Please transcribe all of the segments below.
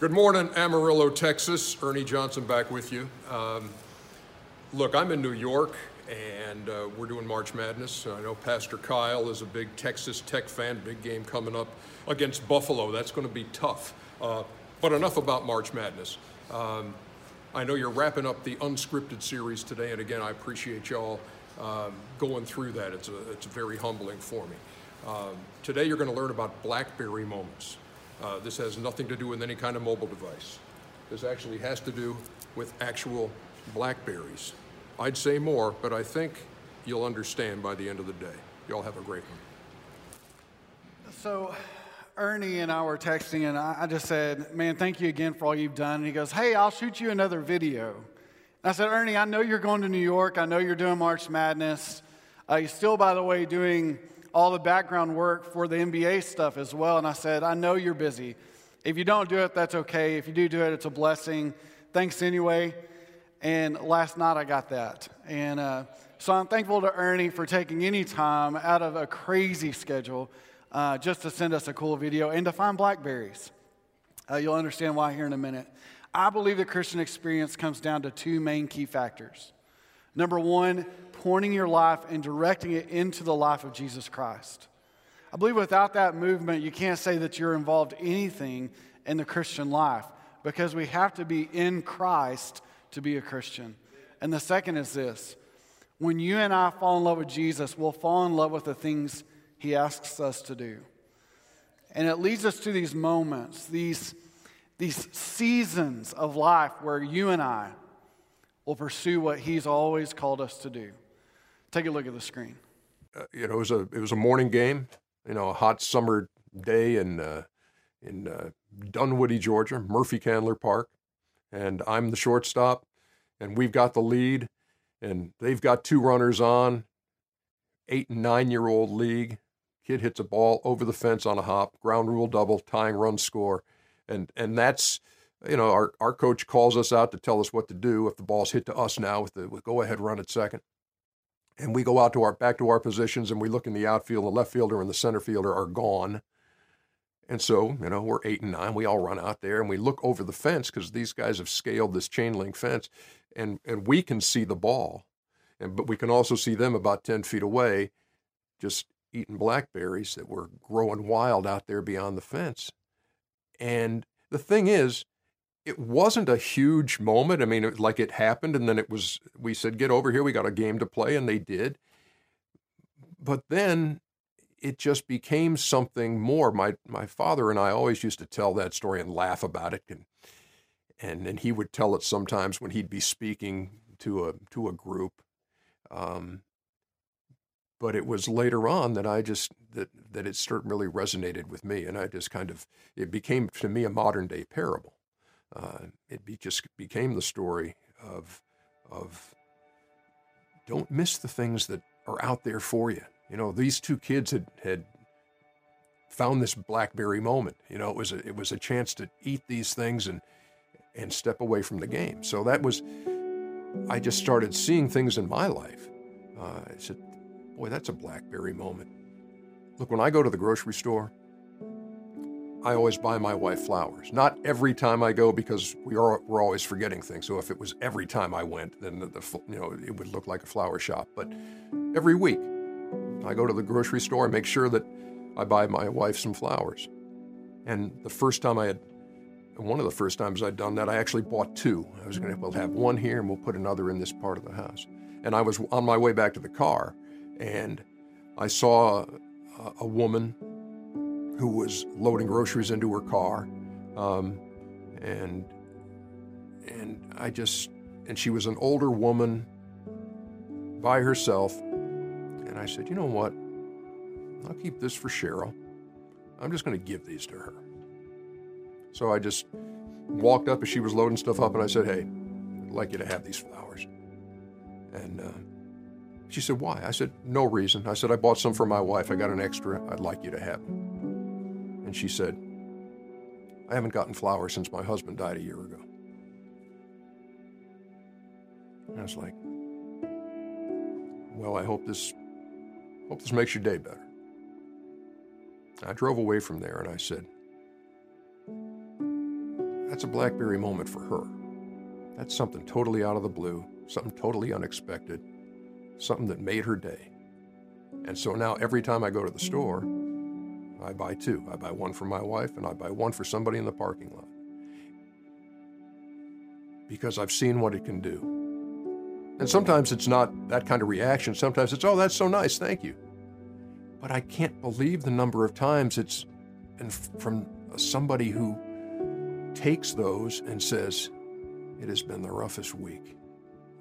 Good morning, Amarillo, Texas. Ernie Johnson back with you. Um, look, I'm in New York and uh, we're doing March Madness. I know Pastor Kyle is a big Texas Tech fan, big game coming up against Buffalo. That's going to be tough. Uh, but enough about March Madness. Um, I know you're wrapping up the unscripted series today, and again, I appreciate y'all um, going through that. It's, a, it's very humbling for me. Um, today, you're going to learn about BlackBerry moments. Uh, this has nothing to do with any kind of mobile device. This actually has to do with actual Blackberries. I'd say more, but I think you'll understand by the end of the day. Y'all have a great one. So, Ernie and I were texting, and I just said, Man, thank you again for all you've done. And he goes, Hey, I'll shoot you another video. And I said, Ernie, I know you're going to New York. I know you're doing March Madness. Uh, you're still, by the way, doing all the background work for the NBA stuff as well. And I said, I know you're busy. If you don't do it, that's okay. If you do do it, it's a blessing. Thanks anyway. And last night I got that. And uh, so I'm thankful to Ernie for taking any time out of a crazy schedule uh, just to send us a cool video and to find blackberries. Uh, you'll understand why here in a minute. I believe the Christian experience comes down to two main key factors. Number one, pointing your life and directing it into the life of Jesus Christ. I believe without that movement, you can't say that you're involved anything in the Christian life because we have to be in Christ to be a Christian. And the second is this when you and I fall in love with Jesus, we'll fall in love with the things he asks us to do. And it leads us to these moments, these, these seasons of life where you and I will pursue what he's always called us to do. Take a look at the screen. Uh, you know, it was a it was a morning game. You know, a hot summer day in uh, in uh, Dunwoody, Georgia, Murphy Candler Park, and I'm the shortstop, and we've got the lead, and they've got two runners on. Eight and nine year old league. Kid hits a ball over the fence on a hop, ground rule double, tying run score, and and that's you know our our coach calls us out to tell us what to do. If the ball's hit to us now with the with go ahead run at second. And we go out to our back to our positions and we look in the outfield. The left fielder and the center fielder are gone. And so you know we're eight and nine. We all run out there and we look over the fence because these guys have scaled this chain link fence and and we can see the ball. And but we can also see them about 10 feet away just eating blackberries that were growing wild out there beyond the fence. And the thing is it wasn't a huge moment. I mean, it, like it happened, and then it was. We said, "Get over here. We got a game to play," and they did. But then it just became something more. My my father and I always used to tell that story and laugh about it, and and and he would tell it sometimes when he'd be speaking to a to a group. Um, but it was later on that I just that that it started really resonated with me, and I just kind of it became to me a modern day parable uh, it be, just became the story of of don't miss the things that are out there for you. You know, these two kids had had found this blackberry moment. You know, it was a, it was a chance to eat these things and and step away from the game. So that was I just started seeing things in my life. Uh, I said, boy, that's a blackberry moment. Look, when I go to the grocery store, I always buy my wife flowers. Not every time I go because we are we're always forgetting things. So if it was every time I went, then the, the you know it would look like a flower shop. But every week, I go to the grocery store and make sure that I buy my wife some flowers. And the first time I had, one of the first times I'd done that, I actually bought two. I was going to we'll have one here and we'll put another in this part of the house. And I was on my way back to the car, and I saw a, a woman who was loading groceries into her car, um, and and I just and she was an older woman by herself, and I said, you know what? I'll keep this for Cheryl. I'm just going to give these to her. So I just walked up as she was loading stuff up, and I said, hey, I'd like you to have these flowers. And uh, she said, why? I said, no reason. I said, I bought some for my wife. I got an extra. I'd like you to have them. And she said, I haven't gotten flowers since my husband died a year ago. And I was like, well, I hope this hope this makes your day better. I drove away from there and I said, That's a Blackberry moment for her. That's something totally out of the blue, something totally unexpected, something that made her day. And so now every time I go to the store, I buy two. I buy one for my wife and I buy one for somebody in the parking lot. Because I've seen what it can do. And sometimes it's not that kind of reaction. Sometimes it's, oh, that's so nice, thank you. But I can't believe the number of times it's and from somebody who takes those and says, It has been the roughest week.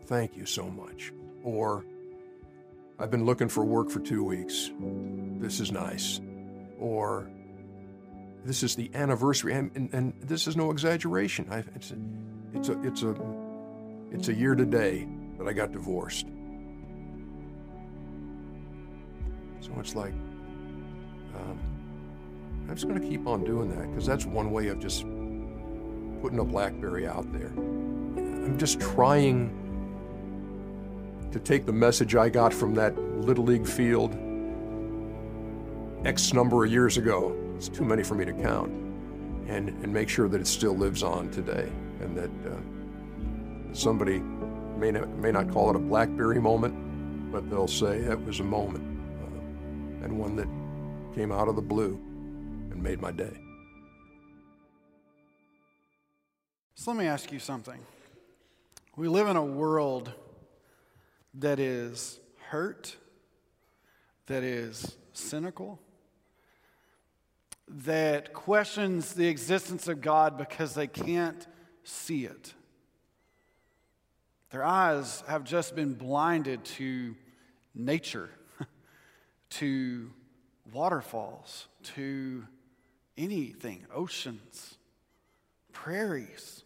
Thank you so much. Or, I've been looking for work for two weeks. This is nice. Or, this is the anniversary, and, and, and this is no exaggeration. I, it's, a, it's a it's a it's a year today that I got divorced. So it's like, um, I'm just going to keep on doing that because that's one way of just putting a Blackberry out there. I'm just trying to take the message I got from that Little League field X number of years ago, it's too many for me to count, and, and make sure that it still lives on today and that uh, somebody may not, may not call it a Blackberry moment, but they'll say that was a moment uh, and one that came out of the blue and made my day. So let me ask you something. We live in a world that is hurt, that is cynical, that questions the existence of God because they can't see it. Their eyes have just been blinded to nature, to waterfalls, to anything, oceans, prairies.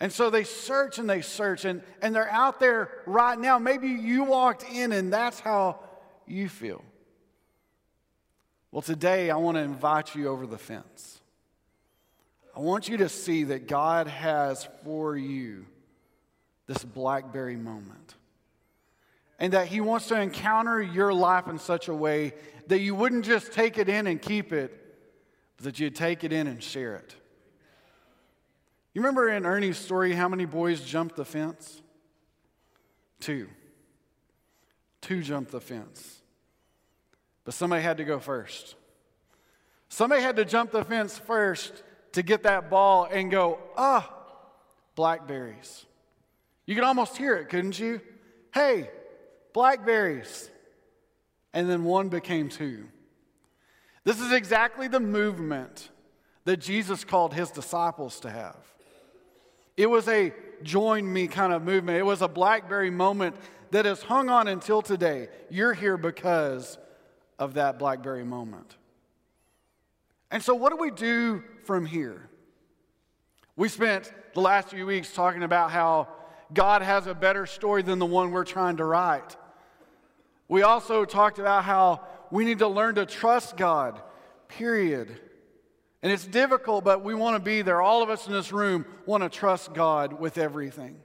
And so they search and they search, and, and they're out there right now. Maybe you walked in and that's how you feel. Well, today I want to invite you over the fence. I want you to see that God has for you this Blackberry moment. And that He wants to encounter your life in such a way that you wouldn't just take it in and keep it, but that you'd take it in and share it. You remember in Ernie's story how many boys jumped the fence? Two. Two jumped the fence. But somebody had to go first. Somebody had to jump the fence first to get that ball and go, ah, blackberries. You could almost hear it, couldn't you? Hey, blackberries. And then one became two. This is exactly the movement that Jesus called his disciples to have. It was a join me kind of movement. It was a Blackberry moment that has hung on until today. You're here because of that Blackberry moment. And so, what do we do from here? We spent the last few weeks talking about how God has a better story than the one we're trying to write. We also talked about how we need to learn to trust God, period. And it's difficult, but we want to be there. All of us in this room want to trust God with everything.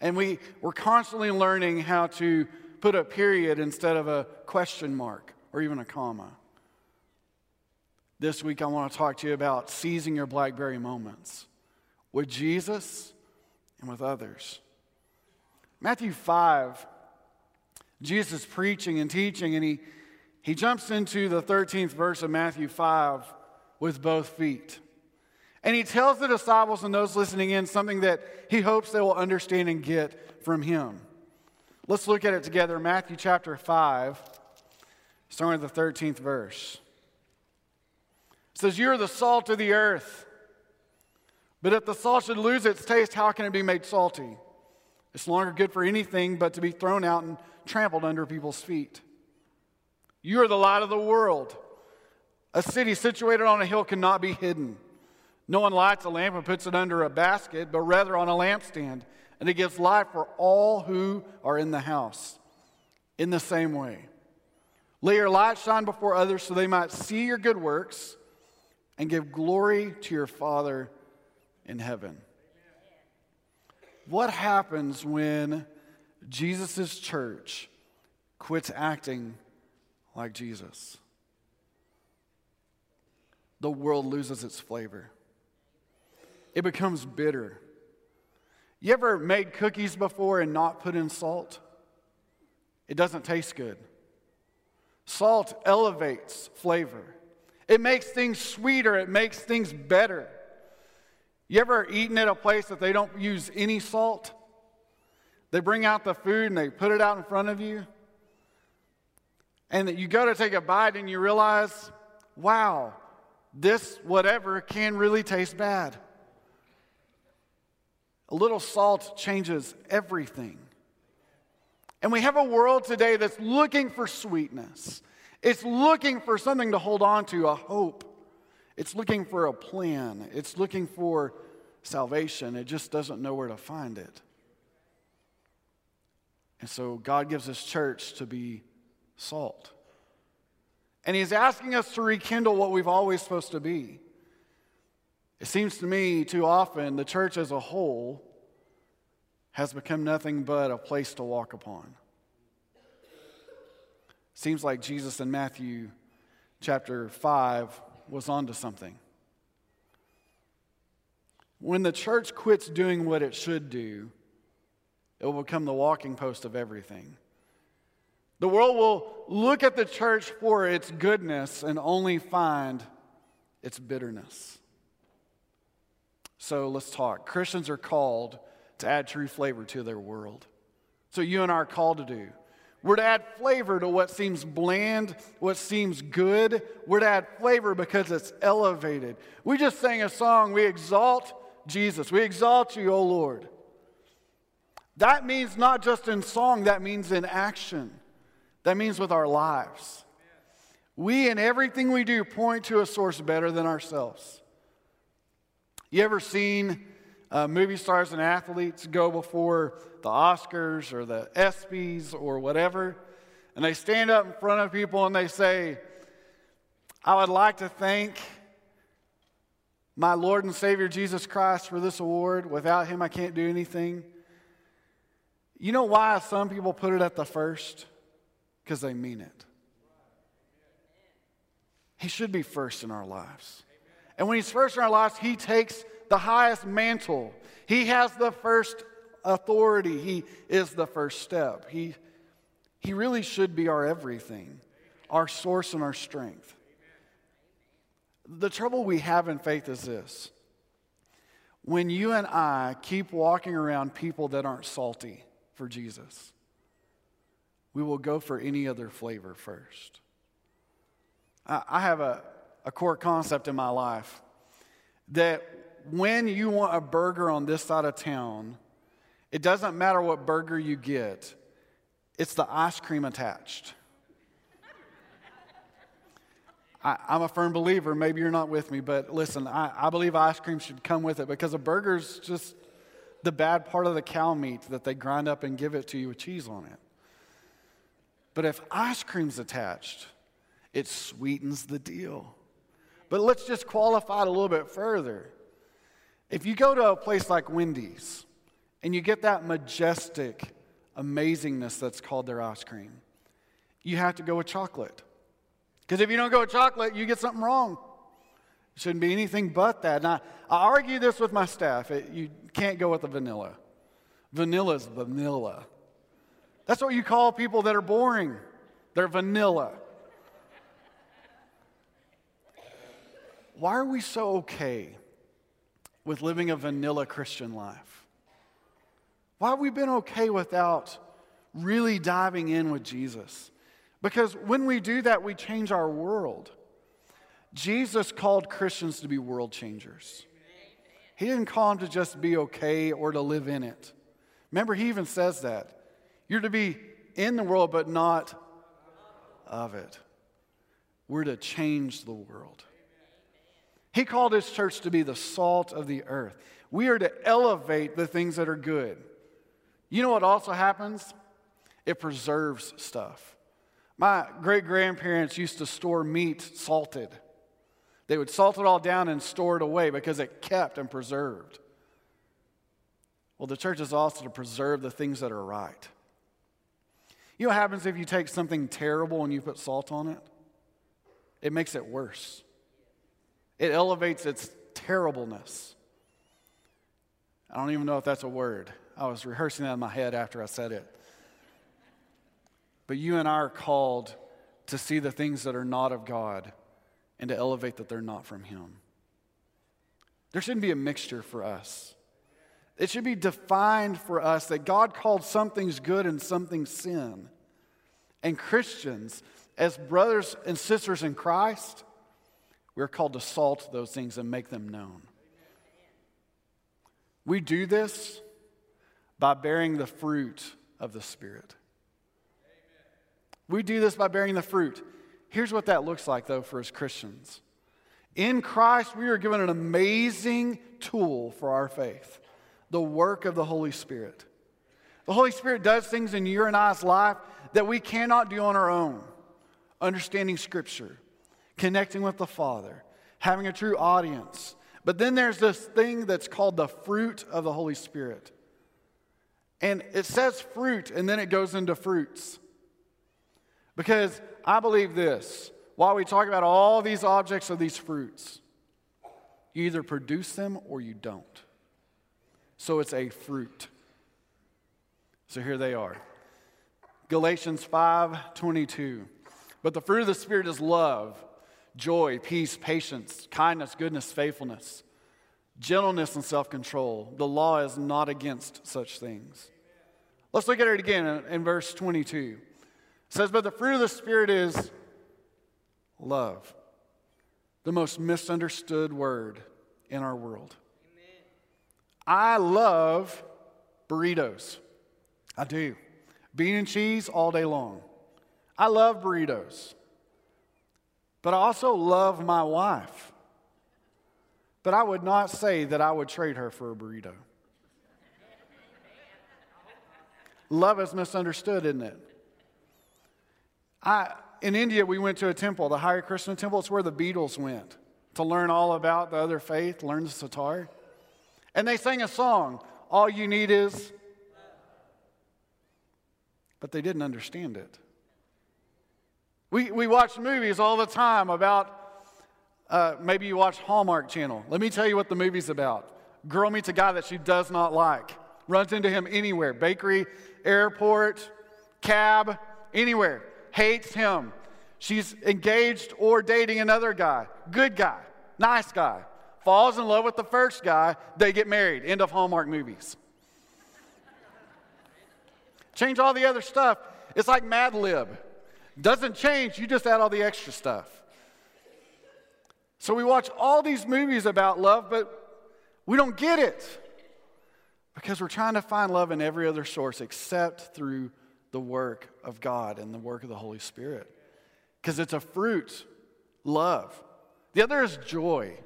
And we, we're constantly learning how to put a period instead of a question mark or even a comma. This week, I want to talk to you about seizing your Blackberry moments with Jesus and with others. Matthew 5, Jesus preaching and teaching, and he, he jumps into the 13th verse of Matthew 5 with both feet. And he tells the disciples and those listening in something that he hopes they will understand and get from him. Let's look at it together. Matthew chapter 5, starting with the 13th verse. It says, You're the salt of the earth. But if the salt should lose its taste, how can it be made salty? It's no longer good for anything but to be thrown out and trampled under people's feet. You are the light of the world. A city situated on a hill cannot be hidden. No one lights a lamp and puts it under a basket, but rather on a lampstand, and it gives life for all who are in the house. In the same way, let your light shine before others so they might see your good works and give glory to your Father in heaven. What happens when Jesus' church quits acting like Jesus? the world loses its flavor. it becomes bitter. You ever made cookies before and not put in salt? It doesn't taste good. Salt elevates flavor. It makes things sweeter, it makes things better. You ever eaten at a place that they don't use any salt? They bring out the food and they put it out in front of you. And you go to take a bite and you realize, wow, this whatever can really taste bad. A little salt changes everything. And we have a world today that's looking for sweetness. It's looking for something to hold on to, a hope. It's looking for a plan. It's looking for salvation. It just doesn't know where to find it. And so God gives us church to be salt. And He's asking us to rekindle what we've always supposed to be. It seems to me too often the church as a whole has become nothing but a place to walk upon. Seems like Jesus in Matthew chapter 5 was onto something. When the church quits doing what it should do, it will become the walking post of everything. The world will look at the church for its goodness and only find its bitterness. So let's talk. Christians are called to add true flavor to their world. So you and I are called to do. We're to add flavor to what seems bland, what seems good. We're to add flavor because it's elevated. We just sang a song, we exalt Jesus. We exalt you, O Lord. That means not just in song, that means in action. That means with our lives. We, in everything we do, point to a source better than ourselves. You ever seen uh, movie stars and athletes go before the Oscars or the ESPYs or whatever, and they stand up in front of people and they say, I would like to thank my Lord and Savior Jesus Christ for this award. Without him, I can't do anything. You know why some people put it at the first? Because they mean it. He should be first in our lives. And when he's first in our lives, he takes the highest mantle. He has the first authority. He is the first step. He, he really should be our everything, our source and our strength. The trouble we have in faith is this when you and I keep walking around people that aren't salty for Jesus, we will go for any other flavor first. I have a, a core concept in my life that when you want a burger on this side of town, it doesn't matter what burger you get, it's the ice cream attached. I, am a firm believer, maybe you're not with me, but listen, I, I believe ice cream should come with it because a burger's just the bad part of the cow meat that they grind up and give it to you with cheese on it. But if ice cream's attached, it sweetens the deal. But let's just qualify it a little bit further. If you go to a place like Wendy's and you get that majestic amazingness that's called their ice cream, you have to go with chocolate. Because if you don't go with chocolate, you get something wrong. It shouldn't be anything but that. And I, I argue this with my staff. It, you can't go with the vanilla. Vanilla's vanilla. That's what you call people that are boring. They're vanilla. Why are we so okay with living a vanilla Christian life? Why have we been okay without really diving in with Jesus? Because when we do that, we change our world. Jesus called Christians to be world changers. He didn't call them to just be okay or to live in it. Remember, he even says that. You're to be in the world, but not of it. We're to change the world. He called his church to be the salt of the earth. We are to elevate the things that are good. You know what also happens? It preserves stuff. My great grandparents used to store meat salted. They would salt it all down and store it away because it kept and preserved. Well, the church is also to preserve the things that are right. You know what happens if you take something terrible and you put salt on it? It makes it worse. It elevates its terribleness. I don't even know if that's a word. I was rehearsing that in my head after I said it. But you and I are called to see the things that are not of God and to elevate that they're not from Him. There shouldn't be a mixture for us. It should be defined for us that God called some things good and some things sin. And Christians, as brothers and sisters in Christ, we're called to salt those things and make them known. We do this by bearing the fruit of the Spirit. We do this by bearing the fruit. Here's what that looks like, though, for us Christians. In Christ, we are given an amazing tool for our faith the work of the Holy Spirit. The Holy Spirit does things in your and I's life that we cannot do on our own. Understanding Scripture, connecting with the Father, having a true audience. But then there's this thing that's called the fruit of the Holy Spirit. And it says fruit, and then it goes into fruits. Because I believe this while we talk about all these objects of these fruits, you either produce them or you don't. So it's a fruit. So here they are. Galatians 5:22. But the fruit of the Spirit is love, joy, peace, patience, kindness, goodness, faithfulness, gentleness, and self control. The law is not against such things. Let's look at it again in, verse 22. It says, But the fruit of the Spirit is love, the most misunderstood word in our world. I love burritos. I do. Bean and cheese all day long. I love burritos. But I also love my wife. But I would not say that I would trade her for a burrito. Love is misunderstood, isn't it? I, in India, we went to a temple, the Hare Krishna temple. It's where the Beatles went to learn all about the other faith, learn the sitar. And they sang a song, All You Need Is. But they didn't understand it. We, we watch movies all the time about, uh, maybe you watch Hallmark Channel. Let me tell you what the movie's about. Girl meets a guy that she does not like, runs into him anywhere bakery, airport, cab, anywhere hates him. She's engaged or dating another guy, good guy, nice guy, falls in love with the first guy, they get married. End of Hallmark movies. Change all the other stuff. It's like Mad Lib. Doesn't change, you just add all the extra stuff. So we watch all these movies about love, but we don't get it because we're trying to find love in every other source except through the work of God and the work of the Holy Spirit. Because it's a fruit, love. The other is joy.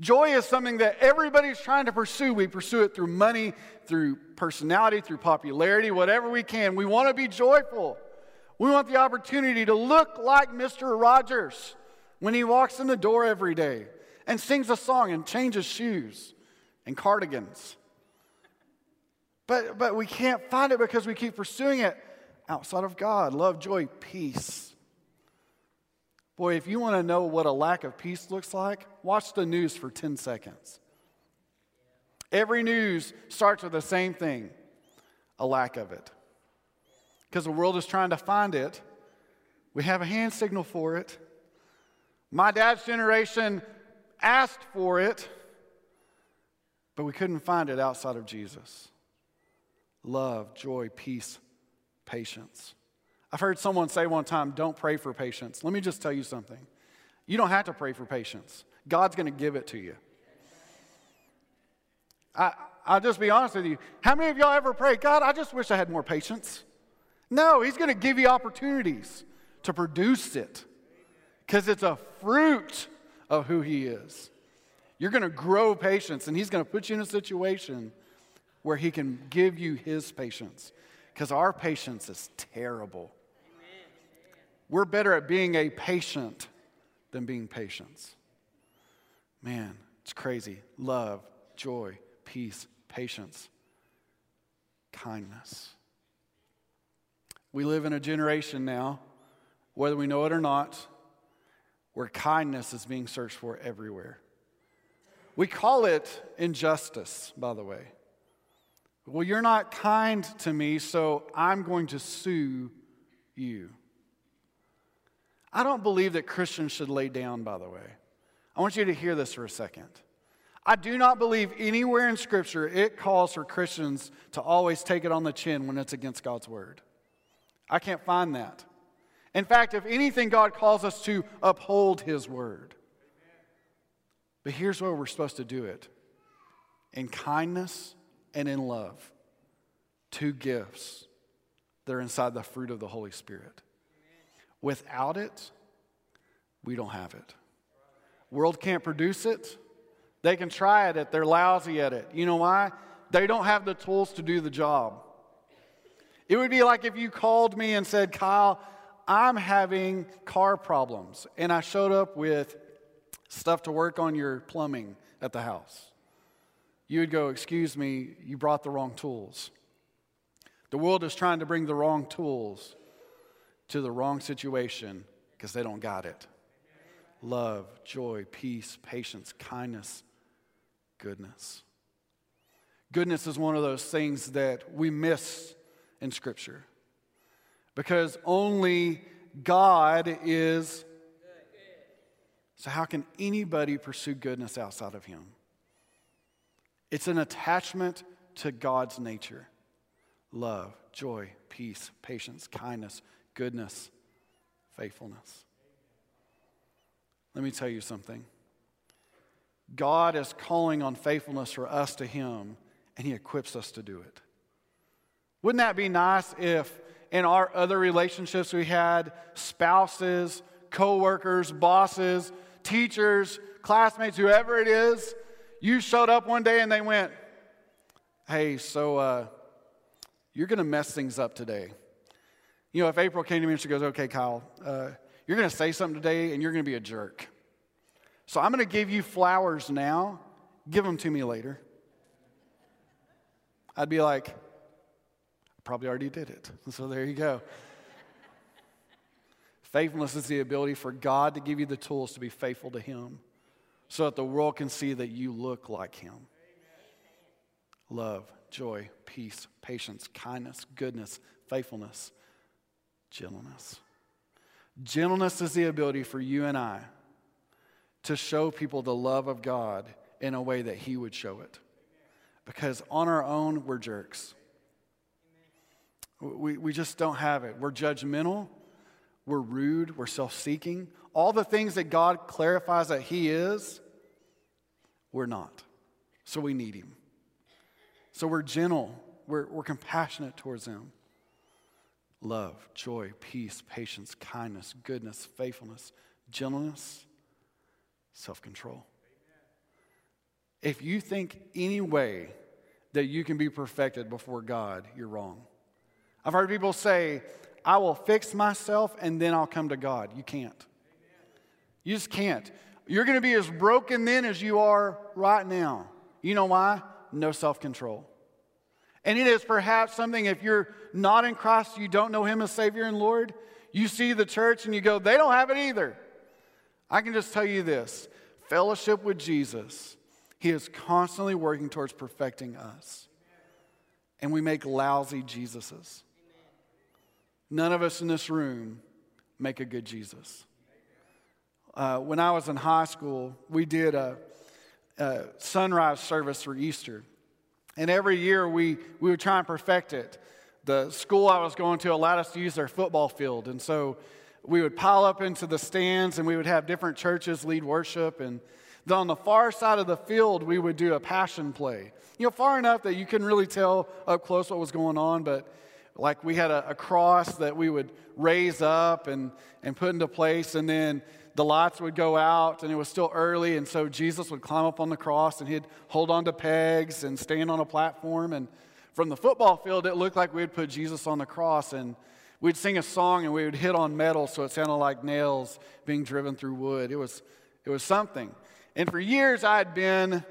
Joy is something that everybody's trying to pursue. We pursue it through money, through personality, through popularity, whatever we can. We want to be joyful. We want the opportunity to look like Mr. Rogers when he walks in the door every day and sings a song and changes shoes and cardigans but, but we can't find it because we keep pursuing it outside of God. Love, joy, peace. Boy, if you want to know what a lack of peace looks like, watch the news for 10 seconds. Every news starts with the same thing a lack of it. Because the world is trying to find it. We have a hand signal for it. My dad's generation asked for it, but we couldn't find it outside of Jesus love, joy, peace, patience. I've heard someone say one time, don't pray for patience. Let me just tell you something. You don't have to pray for patience, God's going to give it to you. I, I'll just be honest with you. How many of y'all ever pray, God, I just wish I had more patience? No, He's going to give you opportunities to produce it because it's a fruit of who He is. You're going to grow patience, and He's going to put you in a situation where He can give you His patience. Because our patience is terrible. We're better at being a patient than being patients. Man, it's crazy. Love, joy, peace, patience, kindness. We live in a generation now, whether we know it or not, where kindness is being searched for everywhere. We call it injustice, by the way. Well, you're not kind to me, so I'm going to sue you. I don't believe that Christians should lay down, by the way. I want you to hear this for a second. I do not believe anywhere in Scripture it calls for Christians to always take it on the chin when it's against God's word. I can't find that. In fact, if anything, God calls us to uphold His word. But here's where we're supposed to do it in kindness and in love. Two gifts that are inside the fruit of the Holy Spirit. Without it, we don't have it. World can't produce it. They can try it, they're lousy at it. You know why? They don't have the tools to do the job. It would be like if you called me and said, Kyle, I'm having car problems, and I showed up with stuff to work on your plumbing at the house. You would go, Excuse me, you brought the wrong tools. The world is trying to bring the wrong tools to the wrong situation because they don't got it. Love, joy, peace, patience, kindness, goodness. Goodness is one of those things that we miss in Scripture because only God is. So, how can anybody pursue goodness outside of Him? It's an attachment to God's nature love, joy, peace, patience, kindness, goodness, faithfulness. Let me tell you something. God is calling on faithfulness for us to Him, and He equips us to do it. Wouldn't that be nice if in our other relationships we had spouses, co-workers, bosses, teachers, classmates, whoever it is, you showed up one day and they went, Hey, so uh, you're going to mess things up today. You know, if April came to me and she goes, Okay, Kyle, uh, you're going to say something today and you're going to be a jerk. So I'm going to give you flowers now. Give them to me later. I'd be like, probably already did it. So there you go. Faithfulness is the ability for God to give you the tools to be faithful to Him so that the world can see that you look like Him. Love, joy, peace, patience, kindness, goodness, faithfulness, gentleness. Gentleness is the ability for you and I to show people the love of God in a way that He would show it. Because on our own, we're jerks. We, we just don't have it. We're judgmental, we're rude, we're self seeking. All the things that God clarifies that He is, we're not. So we need Him. So we're gentle, we're, we're compassionate towards Him. Love, joy, peace, patience, kindness, goodness, faithfulness, gentleness self control. If you think any way that you can be perfected before God, you're wrong. I've heard people say, I will fix myself and then I'll come to God. You can't. You just can't. You're going to be as broken then as you are right now. You know why? No self control. And it is perhaps something, if you're not in Christ, you don't know Him as Savior and Lord, you see the church and you go, they don't have it either. I can just tell you this fellowship with Jesus, He is constantly working towards perfecting us. And we make lousy Jesuses. None of us in this room make a good Jesus. Uh, when I was in high school, we did a, a sunrise service for Easter. And every year we, we would try and perfect it. The school I was going to allowed us to use their football field. And so we would pile up into the stands and we would have different churches lead worship. And then on the far side of the field, we would do a passion play. You know, far enough that you couldn't really tell up close what was going on, but like we had a, a cross that we would raise up and, and put into place, and then the lights would go out, and it was still early, and so Jesus would climb up on the cross and he'd hold on to pegs and stand on a platform. And from the football field, it looked like we'd put Jesus on the cross and we'd sing a song and we would hit on metal so it sounded like nails being driven through wood. It was, it was something. And for years, I had been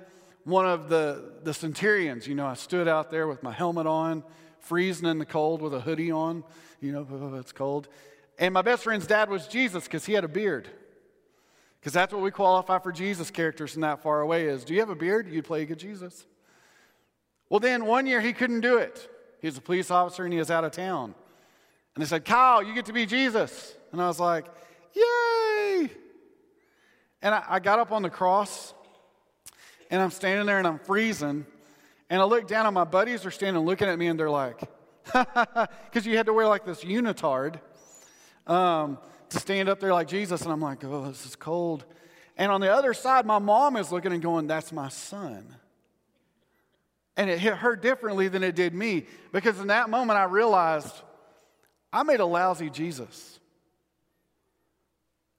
one of the, the centurions. You know, I stood out there with my helmet on, freezing in the cold with a hoodie on. You know, it's cold. And my best friend's dad was Jesus because he had a beard. Because that's what we qualify for Jesus characters from that far away is do you have a beard? You'd play a good Jesus. Well, then one year he couldn't do it. He was a police officer and he was out of town. And they said, Kyle, you get to be Jesus. And I was like, yay! And I, I got up on the cross and I'm standing there and I'm freezing. And I look down and my buddies are standing looking at me and they're like, because you had to wear like this unitard. Um, to stand up there like Jesus, and I'm like, oh, this is cold. And on the other side, my mom is looking and going, that's my son. And it hit her differently than it did me because in that moment I realized I made a lousy Jesus.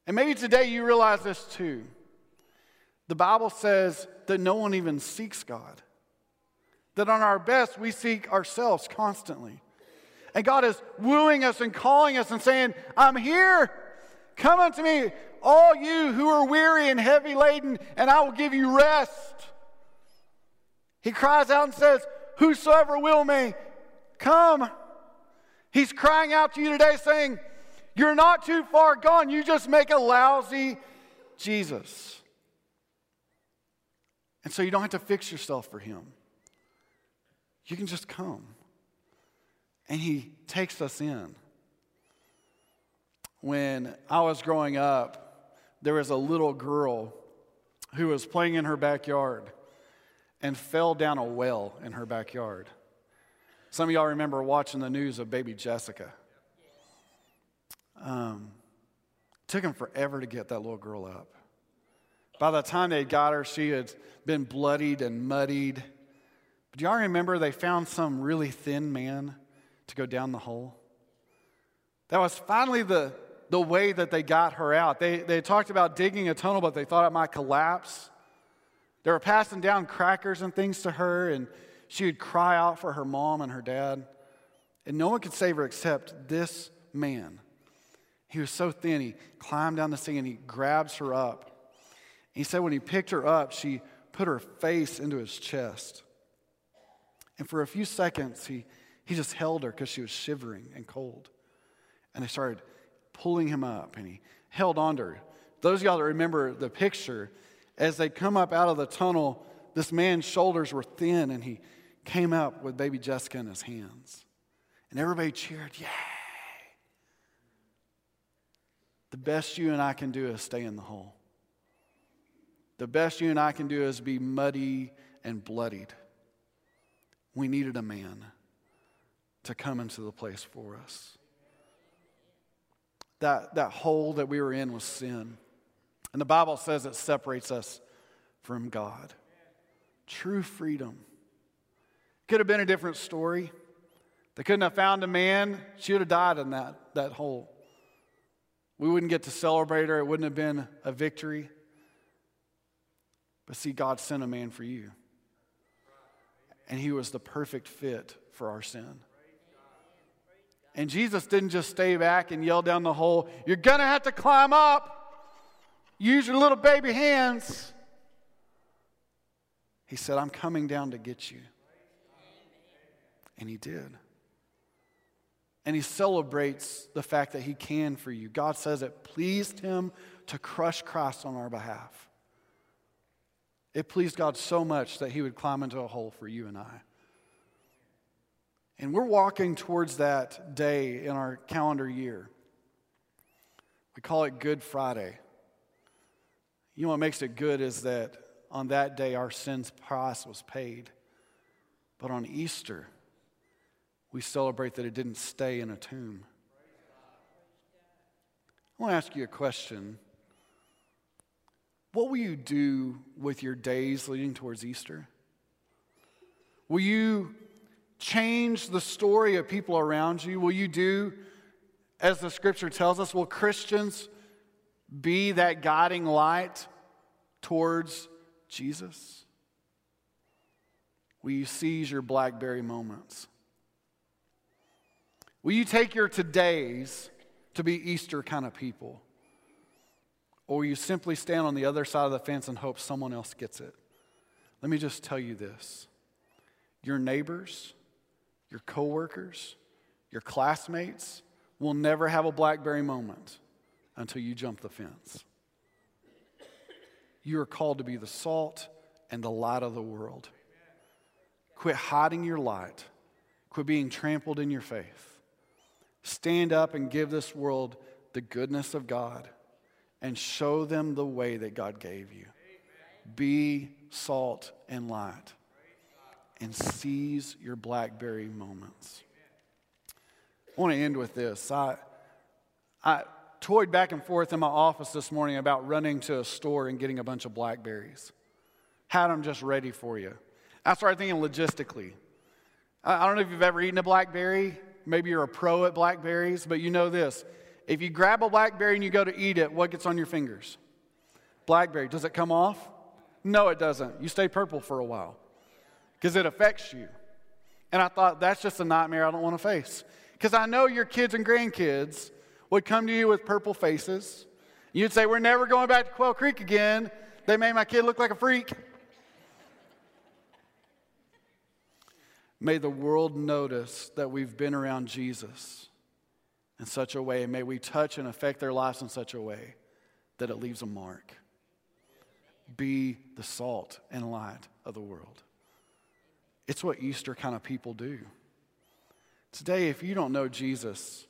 And maybe today you realize this too. The Bible says that no one even seeks God, that on our best we seek ourselves constantly. And God is wooing us and calling us and saying, I'm here. Come unto me, all you who are weary and heavy laden, and I will give you rest. He cries out and says, Whosoever will may come. He's crying out to you today saying, You're not too far gone. You just make a lousy Jesus. And so you don't have to fix yourself for him. You can just come. And he takes us in when I was growing up, there was a little girl who was playing in her backyard and fell down a well in her backyard. Some of y'all remember watching the news of baby Jessica. Um, took him forever to get that little girl up. By the time they got her, she had been bloodied and muddied. But do y'all remember they found some really thin man to go down the hole? That was finally the, the way that they got her out. They, they talked about digging a tunnel, but they thought it might collapse. They were passing down crackers and things to her, and she would cry out for her mom and her dad. And no one could save her except this man. He was so thin, he climbed down the thing and he grabs her up. He said when he picked her up, she put her face into his chest. And for a few seconds, he, he just held her because she was shivering and cold. And they started pulling him up, and he held on to her. Those of y'all that remember the picture, as they come up out of the tunnel, this man's shoulders were thin, and he came up with baby Jessica in his hands. And everybody cheered, Yay! The best you and I can do is stay in the hole. The best you and I can do is be muddy and bloodied. We needed a man to come into the place for us that, that hole that we were in was sin. And the Bible says it separates us from God. True freedom. Could have been a different story. They couldn't have found a man. She would have died in that, that hole. We wouldn't get to celebrate her. It wouldn't have been a victory. But see, God sent a man for you. And he was the perfect fit for our sin. And Jesus didn't just stay back and yell down the hole, You're going to have to climb up. Use your little baby hands. He said, I'm coming down to get you. And he did. And he celebrates the fact that he can for you. God says it pleased him to crush Christ on our behalf. It pleased God so much that he would climb into a hole for you and I. And we're walking towards that day in our calendar year. We call it Good Friday. You know what makes it good is that on that day our sin's price was paid. But on Easter, we celebrate that it didn't stay in a tomb. I want to ask you a question. What will you do with your days leading towards Easter? Will you change the story of people around you? Will you do as the scripture tells us? Will Christians be that guiding light towards Jesus? Will you seize your Blackberry moments? Will you take your todays to be Easter kind of people? Or will you simply stand on the other side of the fence and hope someone else gets it? Let me just tell you this your neighbors, your coworkers, your classmates will never have a Blackberry moment until you jump the fence. You are called to be the salt and the light of the world. Quit hiding your light. Quit being trampled in your faith. Stand up and give this world the goodness of God and show them the way that God gave you. Be salt and light and seize your blackberry moments. I want to end with this. I, I toyed back and forth in my office this morning about running to a store and getting a bunch of blackberries. Had them just ready for you. I started thinking logistically. I don't know if you've ever eaten a blackberry. Maybe you're a pro at blackberries, but you know this. If you grab a blackberry and you go to eat it, what gets on your fingers? Blackberry. Does it come off? No, it doesn't. You stay purple for a while because it affects you. And I thought, that's just a nightmare I don't want to face. Because I know your kids and grandkids would come to you with purple faces. You'd say, We're never going back to Quail Creek again. They made my kid look like a freak. May the world notice that we've been around Jesus in such a way, and may we touch and affect their lives in such a way that it leaves a mark. Be the salt and light of the world. It's what Easter kind of people do. Today, if you don't know Jesus,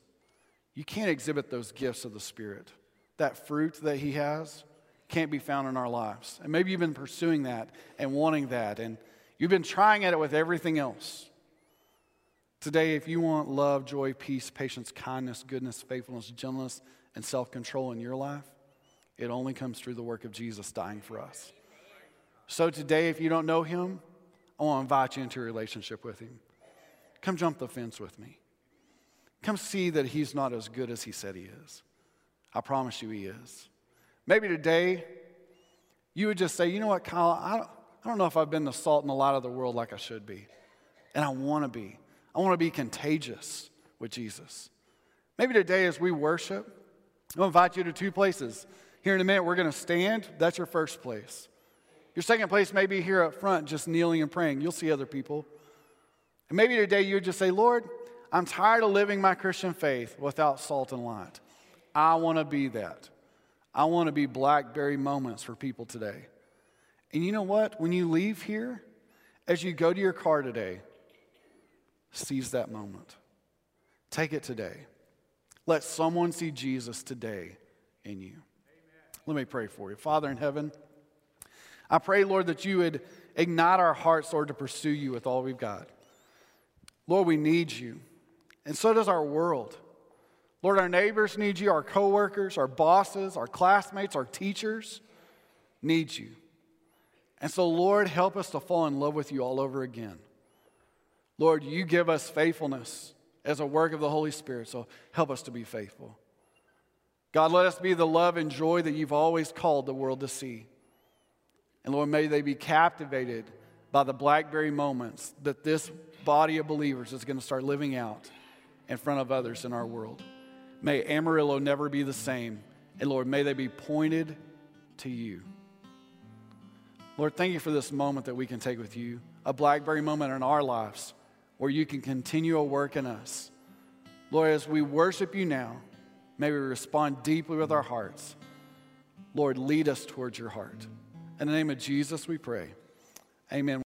you can't exhibit those gifts of the Spirit. That fruit that He has can't be found in our lives. And maybe you've been pursuing that and wanting that, and you've been trying at it with everything else. Today, if you want love, joy, peace, patience, kindness, goodness, faithfulness, gentleness, and self control in your life, it only comes through the work of Jesus dying for us. So today, if you don't know Him, I want to invite you into a relationship with Him. Come jump the fence with me. Come see that He's not as good as He said He is. I promise you He is. Maybe today you would just say, you know what, Kyle, I don't, know if I've been the salt and the light of the world like I should be. And I want to be. I want to be contagious with Jesus. Maybe today as we worship, I'll invite you to two places. Here in a minute, we're going to stand. That's your first place. Your second place may be here up front, just kneeling and praying. You'll see other people. And maybe today you just say, Lord, I'm tired of living my Christian faith without salt and light. I want to be that. I want to be blackberry moments for people today. And you know what? When you leave here, as you go to your car today, seize that moment. Take it today. Let someone see Jesus today in you. Amen. Let me pray for you. Father in heaven, I pray, Lord, that you would ignite our hearts, Lord, to pursue you with all we've got. Lord, we need you. And so does our world. Lord, our neighbors need you, our coworkers, our bosses, our classmates, our teachers need you. And so, Lord, help us to fall in love with you all over again. Lord, you give us faithfulness as a work of the Holy Spirit, so help us to be faithful. God, let us be the love and joy that you've always called the world to see. And Lord, may they be captivated by the blackberry moments that this body of believers is going to start living out in front of others in our world. May Amarillo never be the same. And Lord, may they be pointed to you. Lord, thank you for this moment that we can take with you, a blackberry moment in our lives where you can continue a work in us. Lord, as we worship you now, may we respond deeply with our hearts. Lord, lead us towards your heart. In the name of Jesus, we pray. Amen.